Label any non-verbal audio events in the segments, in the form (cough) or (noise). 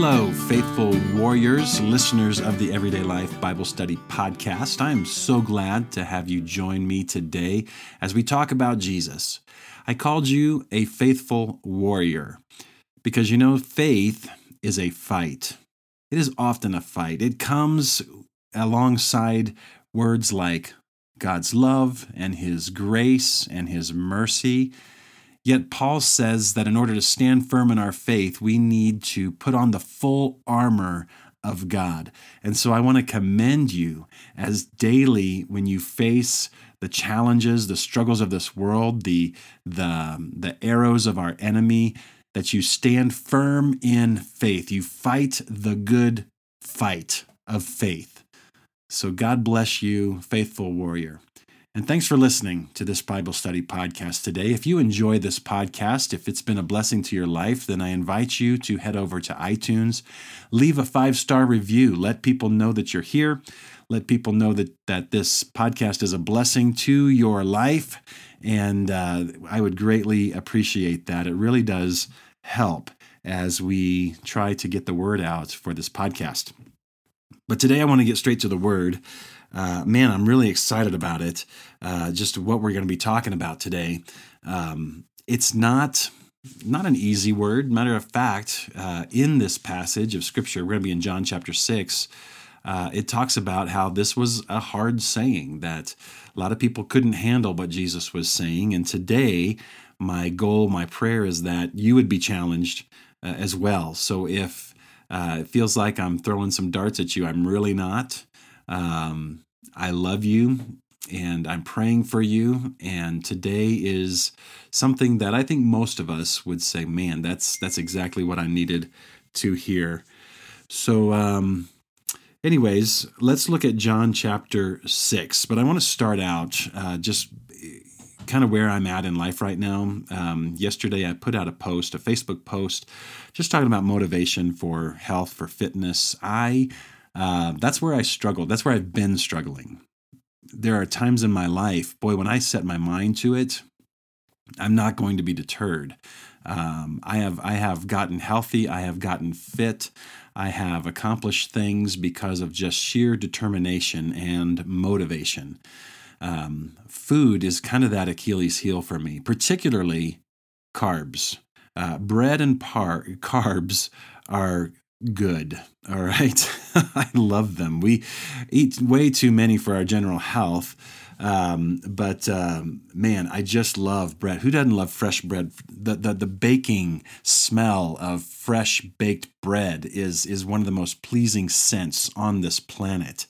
Hello, faithful warriors, listeners of the Everyday Life Bible Study podcast. I am so glad to have you join me today as we talk about Jesus. I called you a faithful warrior because you know, faith is a fight. It is often a fight. It comes alongside words like God's love and His grace and His mercy Yet Paul says that in order to stand firm in our faith, we need to put on the full armor of God. And so I want to commend you as daily when you face the challenges, the struggles of this world, the the the arrows of our enemy, that you stand firm in faith. You fight the good fight of faith. So God bless you, faithful warrior. And thanks for listening to this Bible study podcast today. If you enjoy this podcast, if it's been a blessing to your life, then I invite you to head over to iTunes, leave a five star review, let people know that you're here, let people know that, that this podcast is a blessing to your life. And uh, I would greatly appreciate that. It really does help as we try to get the word out for this podcast. But today I want to get straight to the word uh, man, I'm really excited about it. Uh, just what we're going to be talking about today. Um, it's not not an easy word. Matter of fact, uh, in this passage of scripture, we're going to be in John chapter six. Uh, it talks about how this was a hard saying that a lot of people couldn't handle what Jesus was saying. And today, my goal, my prayer is that you would be challenged uh, as well. So if uh, it feels like I'm throwing some darts at you, I'm really not. Um, I love you and I'm praying for you. And today is something that I think most of us would say, man, that's that's exactly what I needed to hear. So, um, anyways, let's look at John chapter six. But I want to start out uh, just kind of where I'm at in life right now. Um, yesterday, I put out a post, a Facebook post, just talking about motivation for health, for fitness. I uh, that's where I struggled. That's where I've been struggling. There are times in my life, boy, when I set my mind to it, I'm not going to be deterred. Um, I have I have gotten healthy. I have gotten fit. I have accomplished things because of just sheer determination and motivation. Um, food is kind of that Achilles heel for me, particularly carbs. Uh, bread and par- carbs are good. All right. (laughs) (laughs) I love them. We eat way too many for our general health. Um, but um, man, I just love bread. Who doesn't love fresh bread? The, the the baking smell of fresh baked bread is is one of the most pleasing scents on this planet.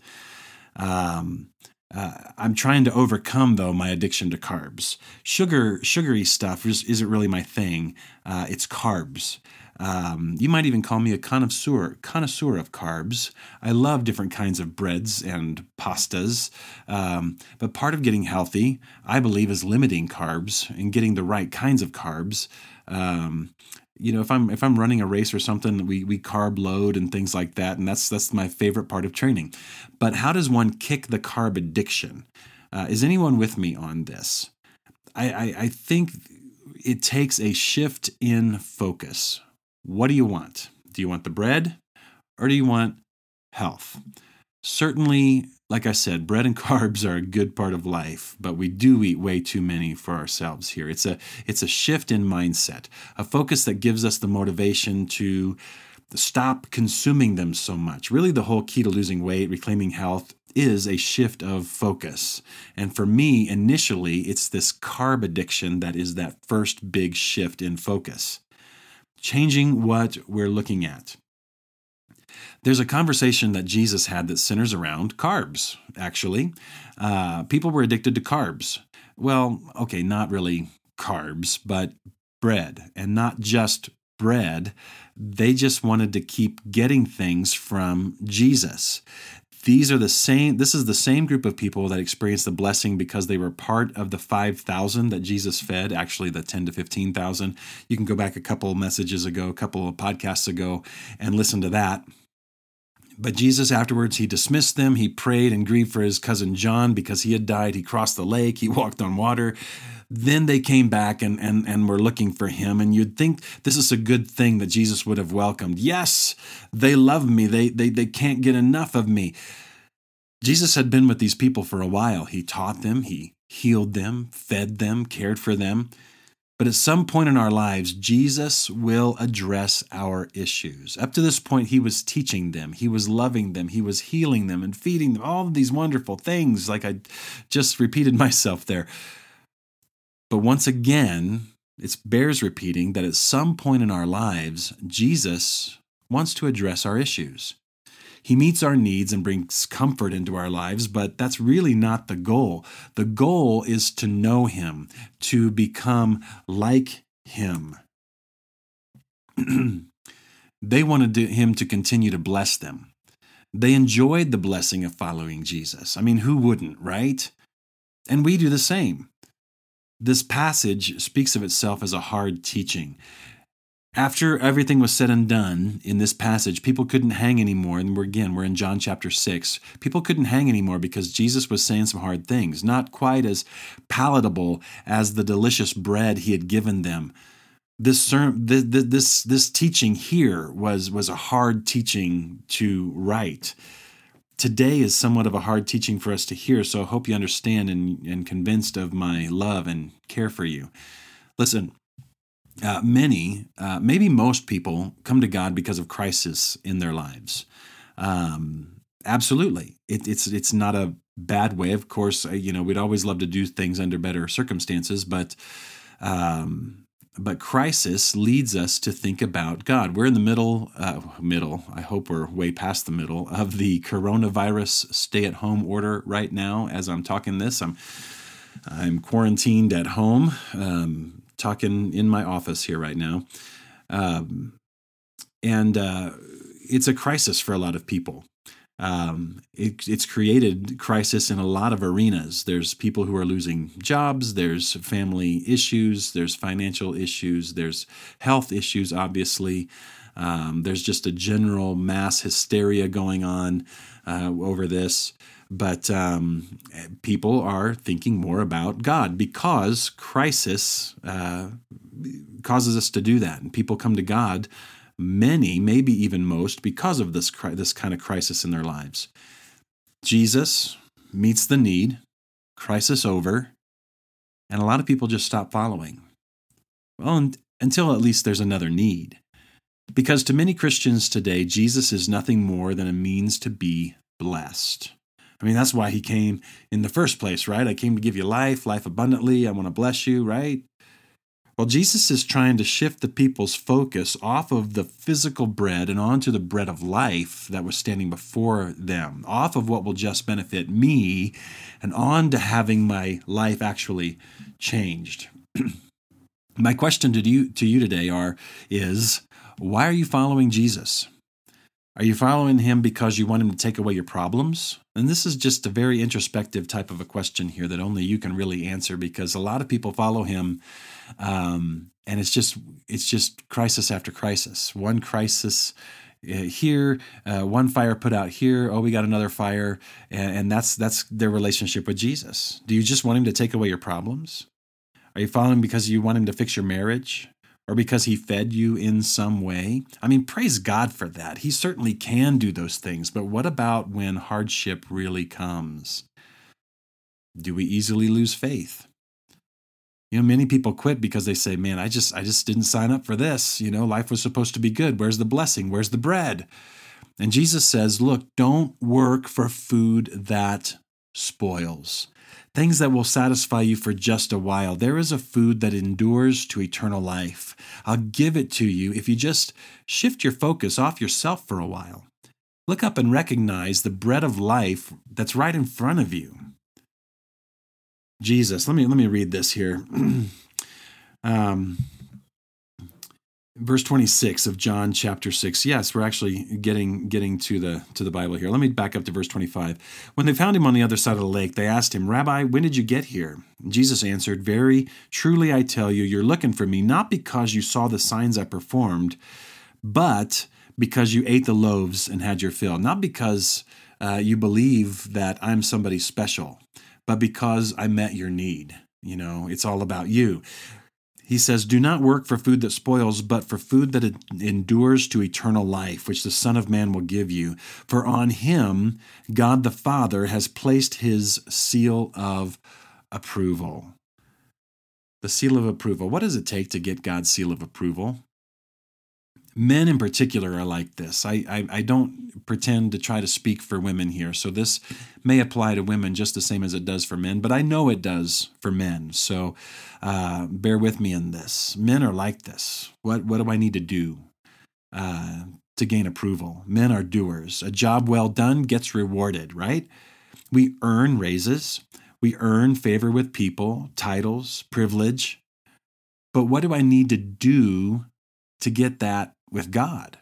Um, uh, I'm trying to overcome though my addiction to carbs. Sugar, sugary stuff is, isn't really my thing. Uh, it's carbs. Um, you might even call me a connoisseur, connoisseur of carbs. I love different kinds of breads and pastas. Um, but part of getting healthy, I believe, is limiting carbs and getting the right kinds of carbs. Um, you know, if I'm if I'm running a race or something, we we carb load and things like that, and that's that's my favorite part of training. But how does one kick the carb addiction? Uh, is anyone with me on this? I, I, I think it takes a shift in focus. What do you want? Do you want the bread or do you want health? Certainly, like I said, bread and (laughs) carbs are a good part of life, but we do eat way too many for ourselves here. It's a it's a shift in mindset, a focus that gives us the motivation to stop consuming them so much. Really the whole key to losing weight, reclaiming health is a shift of focus. And for me, initially, it's this carb addiction that is that first big shift in focus changing what we're looking at. There's a conversation that Jesus had that centers around carbs, actually. Uh, people were addicted to carbs. Well, okay, not really carbs, but bread, and not just bread. They just wanted to keep getting things from Jesus these are the same this is the same group of people that experienced the blessing because they were part of the 5000 that jesus fed actually the 10 to 15000 you can go back a couple messages ago a couple of podcasts ago and listen to that. But jesus afterwards he dismissed them. He prayed and grieved for his cousin john because he had died. He crossed the lake. He (laughs) walked on water then they came back and, and, and were looking for him. And you'd think this is a good thing that Jesus would have welcomed. Yes, they love me. They, they, they can't get enough of me. Jesus had been with these people for a while. He taught them, he healed them, fed them, cared for them. But at some point in our lives, Jesus will address our issues. Up to this point, he was teaching them, he was loving them, he was healing them and feeding them, all of these wonderful things, like I just repeated (laughs) myself there. But once again, it bears repeating that at some point in our lives, Jesus wants to address our issues. He meets our needs and brings comfort into our lives, but that's really not the goal. The goal is to know Him, to become like Him. (clears throat) they wanted Him to continue to bless them. They enjoyed the blessing of following Jesus. I mean, who wouldn't, right? And we do the same. This passage speaks of itself as a hard teaching. After everything was said and done in this passage, people couldn't hang anymore. And we're, again, we're in John chapter 6. People couldn't hang anymore because Jesus was saying some hard things, not quite as palatable as the delicious bread he had given them. This, this, this, this teaching here was, was a hard teaching to write. Today is somewhat of a hard teaching for us to hear, so I hope you understand and, and convinced of my love and care for you. Listen, uh, many, uh, maybe most people, come to God because of crisis in their lives. Um, absolutely, it, it's it's not a bad way. Of course, uh, you know we'd always love to do things under better circumstances, but um, but crisis leads us to think about God. We're in the middle, uh, middle. I hope we're way past the middle of the coronavirus stay-at-home order right now. As I'm talking this, I'm I'm quarantined at home. Um, talking in my office here right now. Um, and uh, it's a crisis for a lot of people. Um, it, it's created crisis in a lot of arenas. There's people who are losing jobs. There's family issues. There's financial issues. There's health issues, obviously. Um, there's just a general mass hysteria going on uh, over this. But um, people are thinking more about God because crisis uh, causes us to do that. And people come to God, many, maybe even most, because of this, this kind of crisis in their lives. Jesus meets the need, crisis over, and a lot of people just stop following. Well, until at least there's another need. Because to many Christians today, Jesus is nothing more than a means to be blessed. I mean, that's why he came in the first place, right? I came to give you life, life abundantly. I want to bless you, right? Well, Jesus is trying to shift the people's focus off of the physical bread and onto the bread of life that was standing before them, off of what will just benefit me and on to having my life actually changed. (clears throat) my question to you, to you today are is why are you following Jesus? Are you following him because you want him to take away your problems? And this is just a very introspective type of a question here that only you can really answer because a lot of people follow him, um, and it's just it's just crisis after crisis. One crisis uh, here, uh, one fire put out here. Oh, we got another fire, and, and that's that's their relationship with Jesus. Do you just want him to take away your problems? Are you following because you want him to fix your marriage? or because he fed you in some way. I mean, praise God for that. He certainly can do those things. But what about when hardship really comes? Do we easily lose faith? You know, many people quit because they say, "Man, I just I just didn't sign up for this. You know, life was supposed to be good. Where's the blessing? Where's the bread?" And Jesus says, "Look, don't work for food that spoils things that will satisfy you for just a while. There is a food that endures to eternal life. I'll give it to you if you just shift your focus off yourself for a while. Look up and recognize the bread of life that's right in front of you. Jesus, let me let me read this here. (clears throat) um, verse 26 of John chapter 6. Yes, we're actually getting getting to the to the Bible here. Let me back up to verse 25. When they found him on the other side of the lake, they asked him, "Rabbi, when did you get here?" Jesus answered, "Very truly I tell you, you're looking for me not because you saw the signs I performed, but because you ate the loaves and had your fill. Not because uh, you believe that I'm somebody special, but because I met your need." You know, it's all about you. He says, Do not work for food that spoils, but for food that endures to eternal life, which the Son of Man will give you. For on him God the Father has placed his seal of approval. The seal of approval. What does it take to get God's seal of approval? Men in particular are like this. I, I, I, don't pretend to try to speak for women here, so this may apply to women just the same as it does for men, but I know it does for men. So uh, bear with me in this. Men are like this. What, what do I need to do uh, to gain approval? Men are doers. A job well done gets rewarded, right? We earn raises, we earn favor with people, titles, privilege. But what do I need to do to get that with God?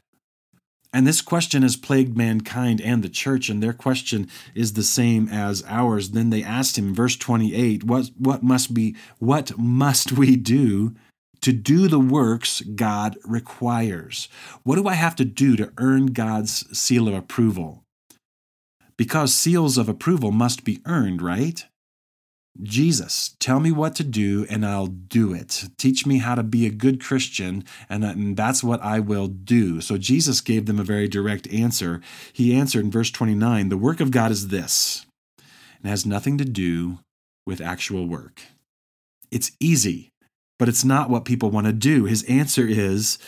And this question has plagued mankind and the church, and their question is the same as ours. Then they asked him, verse 28, what, what must be what must we do to do the works God requires? What do I have to do to earn God's seal of approval? Because seals of approval must be earned, right? Jesus, tell me what to do and I'll do it. Teach me how to be a good Christian, uh, and that's what I will do. So Jesus gave them a very direct answer. He answered in verse 29 The work of God is this, and has nothing to do with actual work. It's easy, but it's not what people want to do. His answer is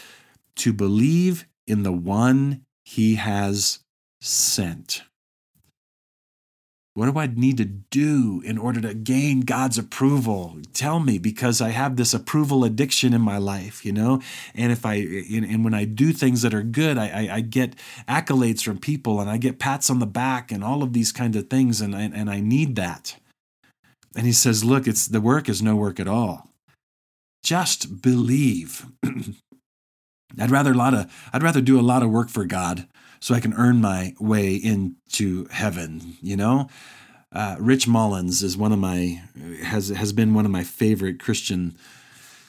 to believe in the one he has sent. What do I need to do in order to gain God's approval? Tell me, because I have this approval addiction in my life, you know. And if I and when I do things that are good, I, I, I get accolades from people, and I get pats on the back, and all of these kinds of things, and I, and I need that. And he says, "Look, it's the work is no work at all. Just believe." (clears throat) I'd rather a lot of I'd rather do a lot of work for God so I can earn my way into heaven. You know, uh, Rich Mullins is one of my has has been one of my favorite Christian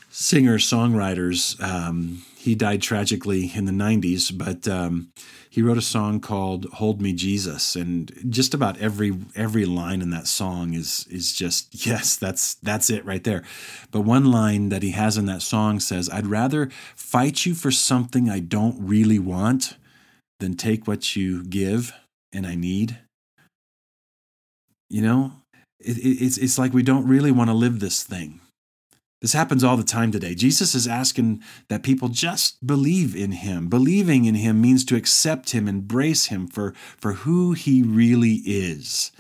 singer songwriters. Um, he died tragically in the '90s, but um, he wrote a song called "Hold Me, Jesus," and just about every every line in that song is is just (laughs) yes, that's that's it right there. But one line that he has in that song says, "I'd rather fight you for something I don't really want." Than take what you give and I need. You know, it, it, it's, it's like we don't really want to live this thing. This happens all the time today. Jesus is asking that people just believe in him. Believing in him means to accept him, embrace him for, for who he really is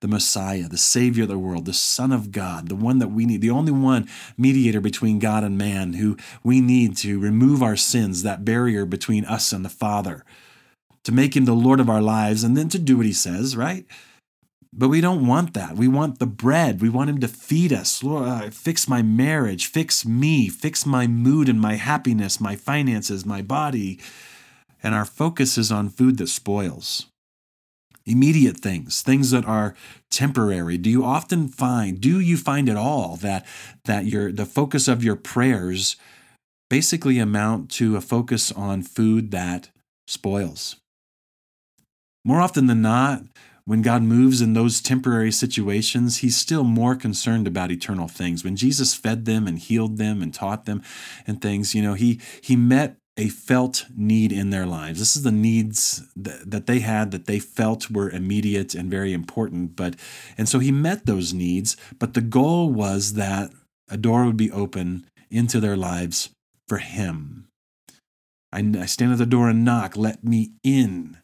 the Messiah, the Savior of the world, the Son of God, the one that we need, the only one mediator between God and man who we need to remove our sins, that barrier between us and the Father to make him the Lord of our lives, and then to do what he says, right? But we don't want that. We want the bread. We want him to feed us. Lord, uh, fix my marriage, fix me, fix my mood and my happiness, my finances, my body. And our focus is on food that spoils. Immediate things, things that are temporary. Do you often find, do you find at all that that your the focus of your prayers basically amount to a focus on food that spoils? More often than not, when God moves in those temporary situations, he's still more concerned about eternal things. When Jesus fed them and healed them and taught them and things, you know, he he met a felt need in their lives. This is the needs that, that they had that they felt were immediate and very important. But and so he met those needs, but the goal was that a door would be open into their lives for him. I, I stand at the door and knock, let me in.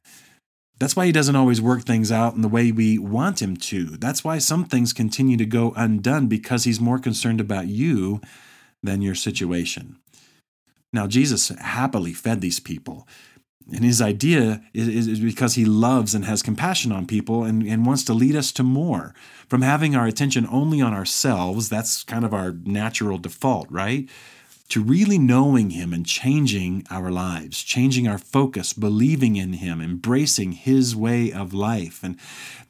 That's why he doesn't always work things out in the way we want him to. That's why some things continue to go undone because he's more concerned about you than your situation. Now, Jesus happily fed these people. And his idea is, is, because he loves and has compassion on people and, and wants to lead us to more. From having our attention only on ourselves, that's kind of our natural default, right? To really knowing Him and changing our lives, changing our focus, believing in Him, embracing His way of life. And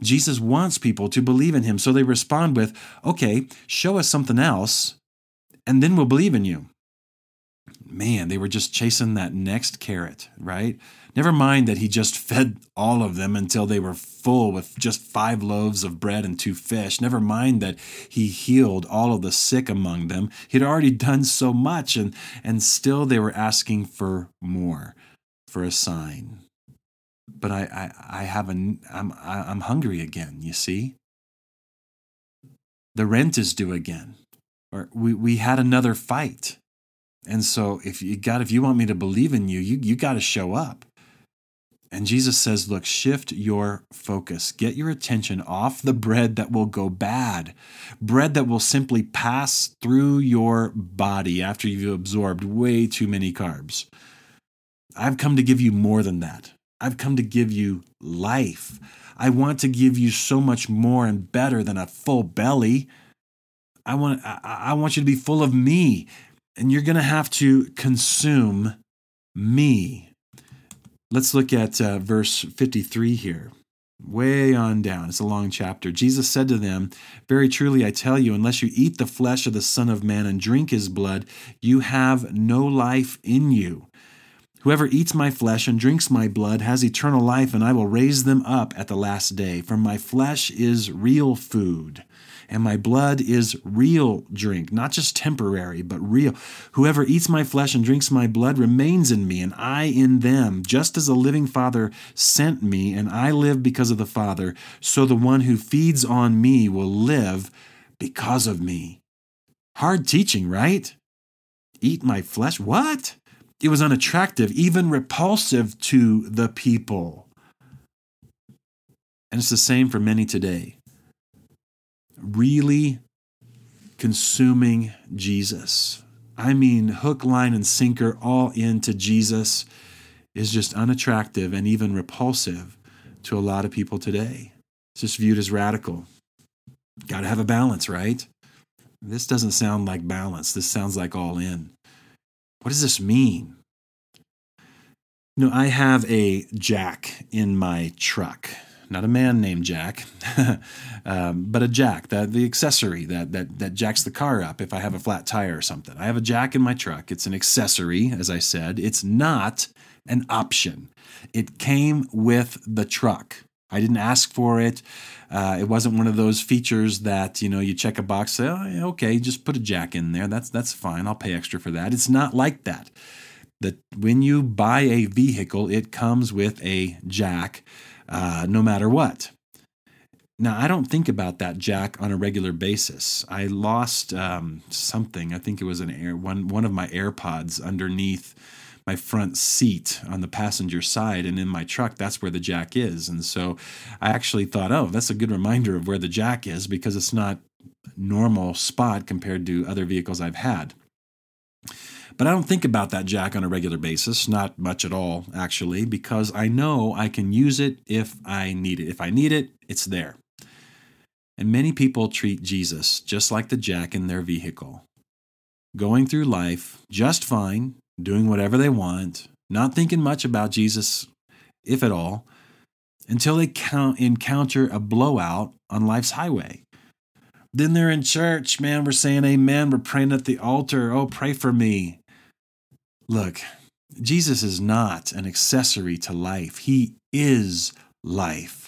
Jesus wants people to believe in Him. So they respond with, okay, show us something else, and then we'll believe in you. man, they were just chasing that next carrot, right? Never mind that he just fed all of them until they were full with just five loaves of bread and two fish. Never mind that he healed all of the sick among them. He'd already done so much, and, and still they were asking for more, for a sign. But I, I, I have a, I'm, I'm hungry again, you see? The rent is due again. Or we, we had another fight. And so if you God, if you want me to believe in you, you, you got to show up. And Jesus says, Look, shift your focus. Get your attention off the bread that will go bad, bread that will simply pass through your body after you've absorbed way too many carbs. I've come to give you more than that. I've come to give you life. I want to give you so much more and better than a full belly. I want, I, I want you to be full of me, and you're going to have to consume me. Let's look at uh, verse 53 here. Way on down. It's a long chapter. Jesus said to them, Very truly I tell you, unless you eat the flesh of the Son of Man and drink his blood, you have no life in you. Whoever eats my flesh and drinks my blood has eternal life, and I will raise them up at the last day. For my flesh is real food and my blood is real drink, not just temporary, but real. Whoever eats my flesh and drinks my blood remains in me, and I in them. Just as the living Father sent me, and I live because of the Father, so the one who feeds on me will live because of me. Hard teaching, right? Eat my flesh? What? It was unattractive, even repulsive to the people. And it's the same for many today really consuming Jesus. I mean, hook, line, and sinker all into Jesus is just unattractive and even repulsive to a lot of people today. It's just viewed as radical. Got to have a balance, right? This doesn't sound like balance. This sounds like all in. What does this mean? You know, I have a jack in my truck not a man named Jack, (laughs) um, but a jack, that the accessory that that that jacks the car up if I have a flat tire or something. I have a jack in my truck. It's an accessory, as I said. It's not an option. It came with the truck. I didn't ask for it. Uh, it wasn't one of those features that you know you check a box, say, oh, okay, just put a jack in there. That's that's fine. I'll pay extra for that. It's not like that. That when you buy a vehicle, it comes with a jack uh, no matter what. Now, I don't think about that jack on a regular basis. I lost um, something. I think it was an air one one of my AirPods underneath my front seat on the passenger side, and in my truck, that's where the jack is. And so, I actually thought, oh, that's a good reminder of where the jack is because it's not normal spot compared to other vehicles I've had. But I don't think about that jack on a regular basis, not much at all, actually, because I know I can use it if I need it. If I need it, it's there. And many people treat Jesus just like the jack in their vehicle, going through life just fine, doing whatever they want, not thinking much about Jesus, if at all, until they count, encounter a blowout on life's highway. Then they're in church, man. We're saying amen. We're praying at the altar. Oh, pray for me. Look, Jesus is not an accessory to life, He is life.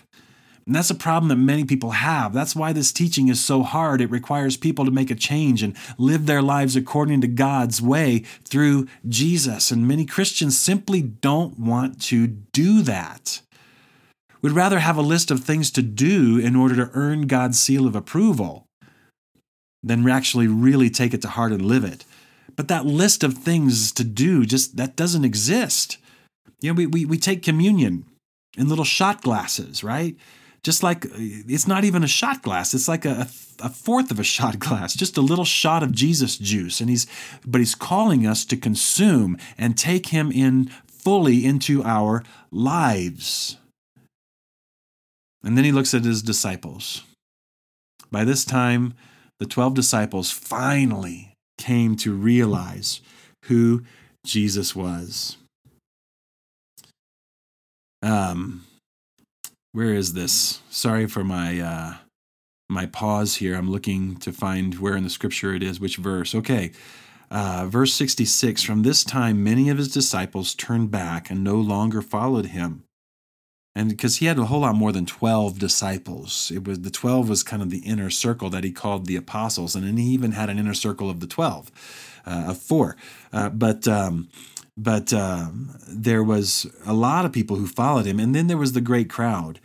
And that's a problem that many people have. That's why this teaching is so hard. It requires people to make a change and live their lives according to God's way through Jesus. And many Christians simply don't want to do that. We'd rather have a list of things to do in order to earn God's seal of approval than actually really take it to heart and live it. But that list of things to do just that doesn't exist. You know, we, we, we take communion in little shot glasses, right? Just like uh, it's not even a shot glass. It's like a, a fourth of a (laughs) shot glass, just a little shot of Jesus juice. And he's, but he's calling us to consume and take him in fully into our lives. And then he looks at his disciples. By this time, the 12 disciples finally came to realize who Jesus was. Um, where is this? Sorry for my uh, my pause here. I'm looking to find where in the scripture it is, which verse. Okay, Uh, verse 66 From this time, many of his disciples turned back and no longer followed him. And because he had a whole lot more than 12 disciples, it was the 12 was kind of the inner circle that he called the apostles. And then he even had an inner circle of the 12, uh, of four. Uh, but um, but um, there was a lot of people who followed him. And then there was the great crowd.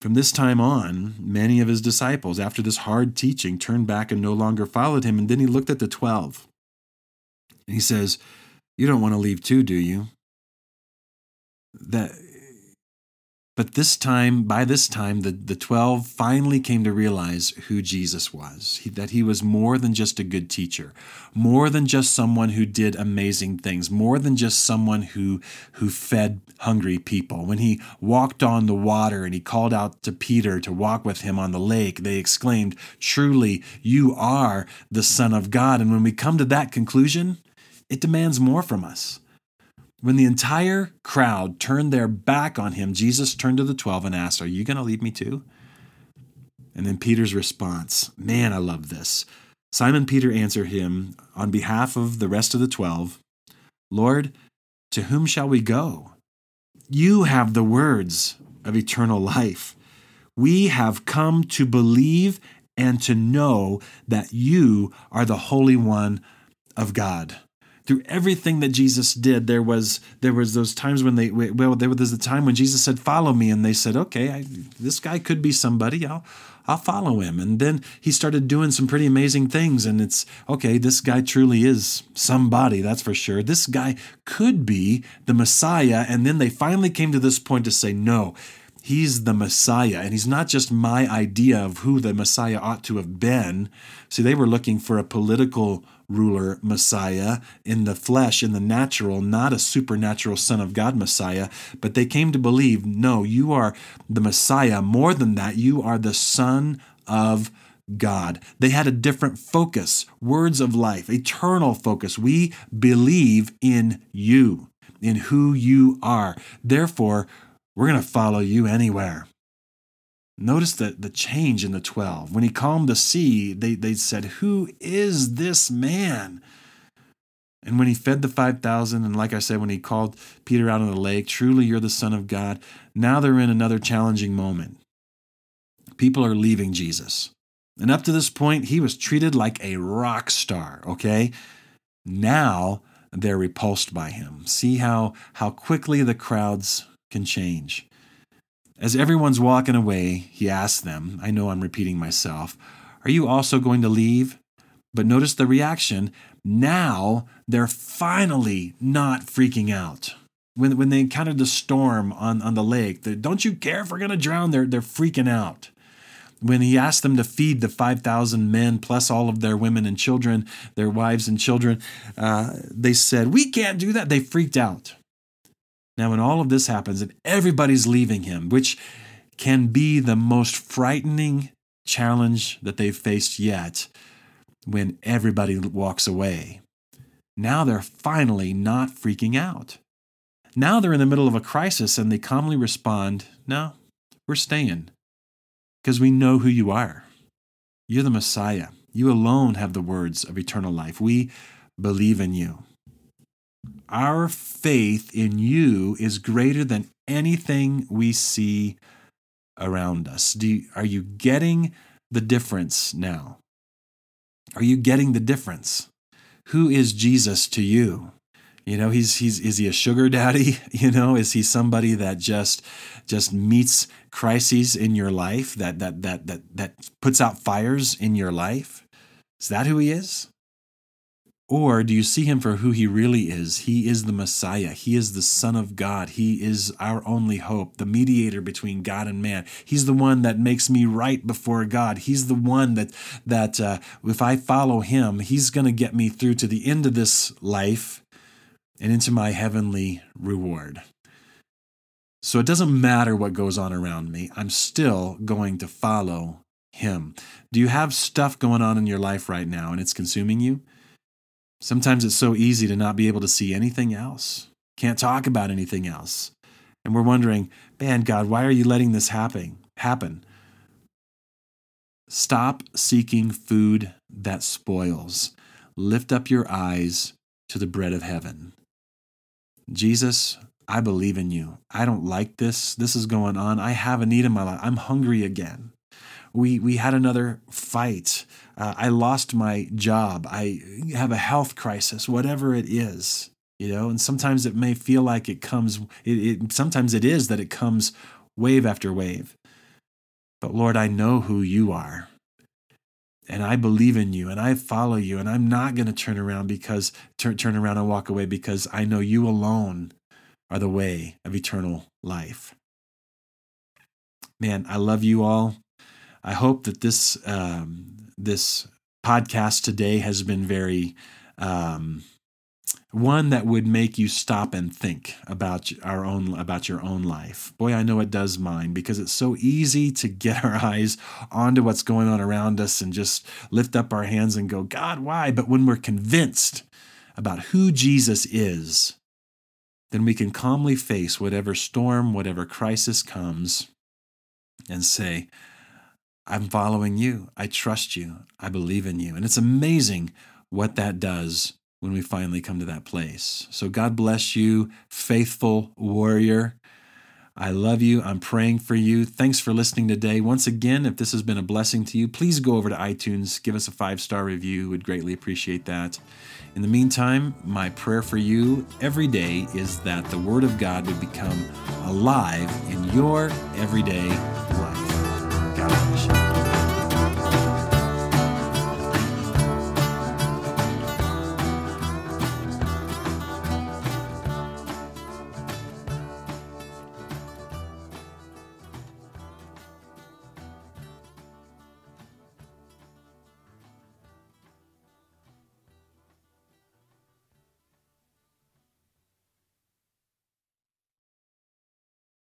From this time on, many of his disciples, after this hard teaching, turned back and no longer followed him. And then he looked at the 12. And he says, You don't want to leave too, do you? That but this time, by this time, the, the 12 finally came to realize who Jesus was. He, that he was more than just a good teacher, more than just someone who did amazing things, more than just someone who, who fed hungry people. When he walked on the water and he called out to Peter to walk with him on the lake, they exclaimed, Truly, you are the Son of God. And when we come to that conclusion, it demands more from us. When the entire crowd turned their back on him, Jesus turned to the 12 and asked, Are you going to leave me too? And then Peter's response, Man, I love this. Simon Peter answered him on behalf of the rest of the 12, Lord, to whom shall we go? You have the words of eternal life. We have come to believe and to know that you are the Holy One of God through everything that Jesus did, there was there was those times when they well there was the time when Jesus said, "Follow me," and they said, "Okay, I, this guy could be somebody. I'll I'll follow him." And then he started doing some pretty amazing things, and it's okay. This guy truly is somebody, that's for sure. This guy could be the Messiah, and then they finally came to this point to say, "No." He's the Messiah, and he's not just my idea of who the Messiah ought to have been. See, they were looking for a political ruler Messiah in the flesh, in the natural, not a supernatural Son of God Messiah, but they came to believe no, you are the Messiah. More than that, you are the Son of God. They had a different focus, words of life, eternal focus. We believe in you, in who you are. Therefore, we're going to follow you anywhere. Notice the, the change in the 12. When he calmed the sea, they, they said, Who is this man? And when he fed the 5,000, and like I said, when he called Peter out on the lake, truly you're the Son of God, now they're in another challenging moment. People are leaving Jesus. And up to this point, he was treated like a rock star, okay? Now they're repulsed by him. See how, how quickly the crowds can change. As everyone's walking away, he asks them, I know I'm repeating myself, Are you also going to leave? But notice the reaction. Now they're finally not freaking out. When, when they encountered the storm on, on the lake, the, don't you care if we're going to drown? They're, they're freaking out. When he asked them to feed the 5,000 men plus all of their women and children, their wives and children, uh, they said, We can't do that. They freaked out. Now, when all of this happens and everybody's leaving him, which can be the most frightening challenge that they've faced yet, when everybody walks away, now they're finally not freaking out. Now they're in the middle of a crisis and they calmly respond, No, we're staying because we know who you are. You're the Messiah. You alone have the words of eternal life. We believe in you. Our faith in you is greater than anything we see around us. Do you, are you getting the difference now? Are you getting the difference? Who is Jesus to you? You know, he's he's is he a sugar daddy? (laughs) You know, is he somebody that just just meets crises in your life that that that that that puts out fires in your life? Is that who he is? Or do you see him for who he really is? He is the Messiah. He is the Son of God. He is our only hope, the mediator between God and man. He's the one that makes me right before God. He's the one that that uh, if I follow him, he's going to get me through to the end of this life and into my heavenly reward. So it doesn't matter what goes on around me. I'm still going to follow him. Do you have stuff going on in your life right now and it's consuming you? Sometimes it's so easy to not be able to see anything else, can't talk about anything else. And we're wondering, man, God, why are you letting this happen? Happen. Stop seeking food that spoils. lift up your eyes to the bread of heaven. Jesus, I believe in you. I don't like this. This is going on. I have a need in my life. I'm hungry again. We, we had another fight. Uh, I lost my job. I have a health crisis, whatever it is, you know, and sometimes it may feel like it comes, it, it, sometimes it is that it comes wave after wave. But Lord, I know who you are and I believe in you and I follow you and I'm not going to turn around because turn turn around and walk away because I know you alone are the way of eternal life. Man, I love you all. I hope that this um, this podcast today has been very um, one that would make you stop and think about our own about your own life. Boy, I know it does mine because it's so easy to get (laughs) our eyes onto what's going on around us and just lift up our hands and go, "God, why?" But when we're convinced about who Jesus is, then we can calmly face whatever storm, whatever crisis comes and say, I'm following you. I trust you. I believe in you. And it's amazing what that does when we finally come to that place. So God bless you, faithful warrior. I love you. I'm praying for you. Thanks for listening today. Once again, if this has been a blessing to you, please go over to iTunes, give us a five star review. We'd greatly appreciate that. In the meantime, my prayer for you every day is that the Word of God would become alive in your everyday life.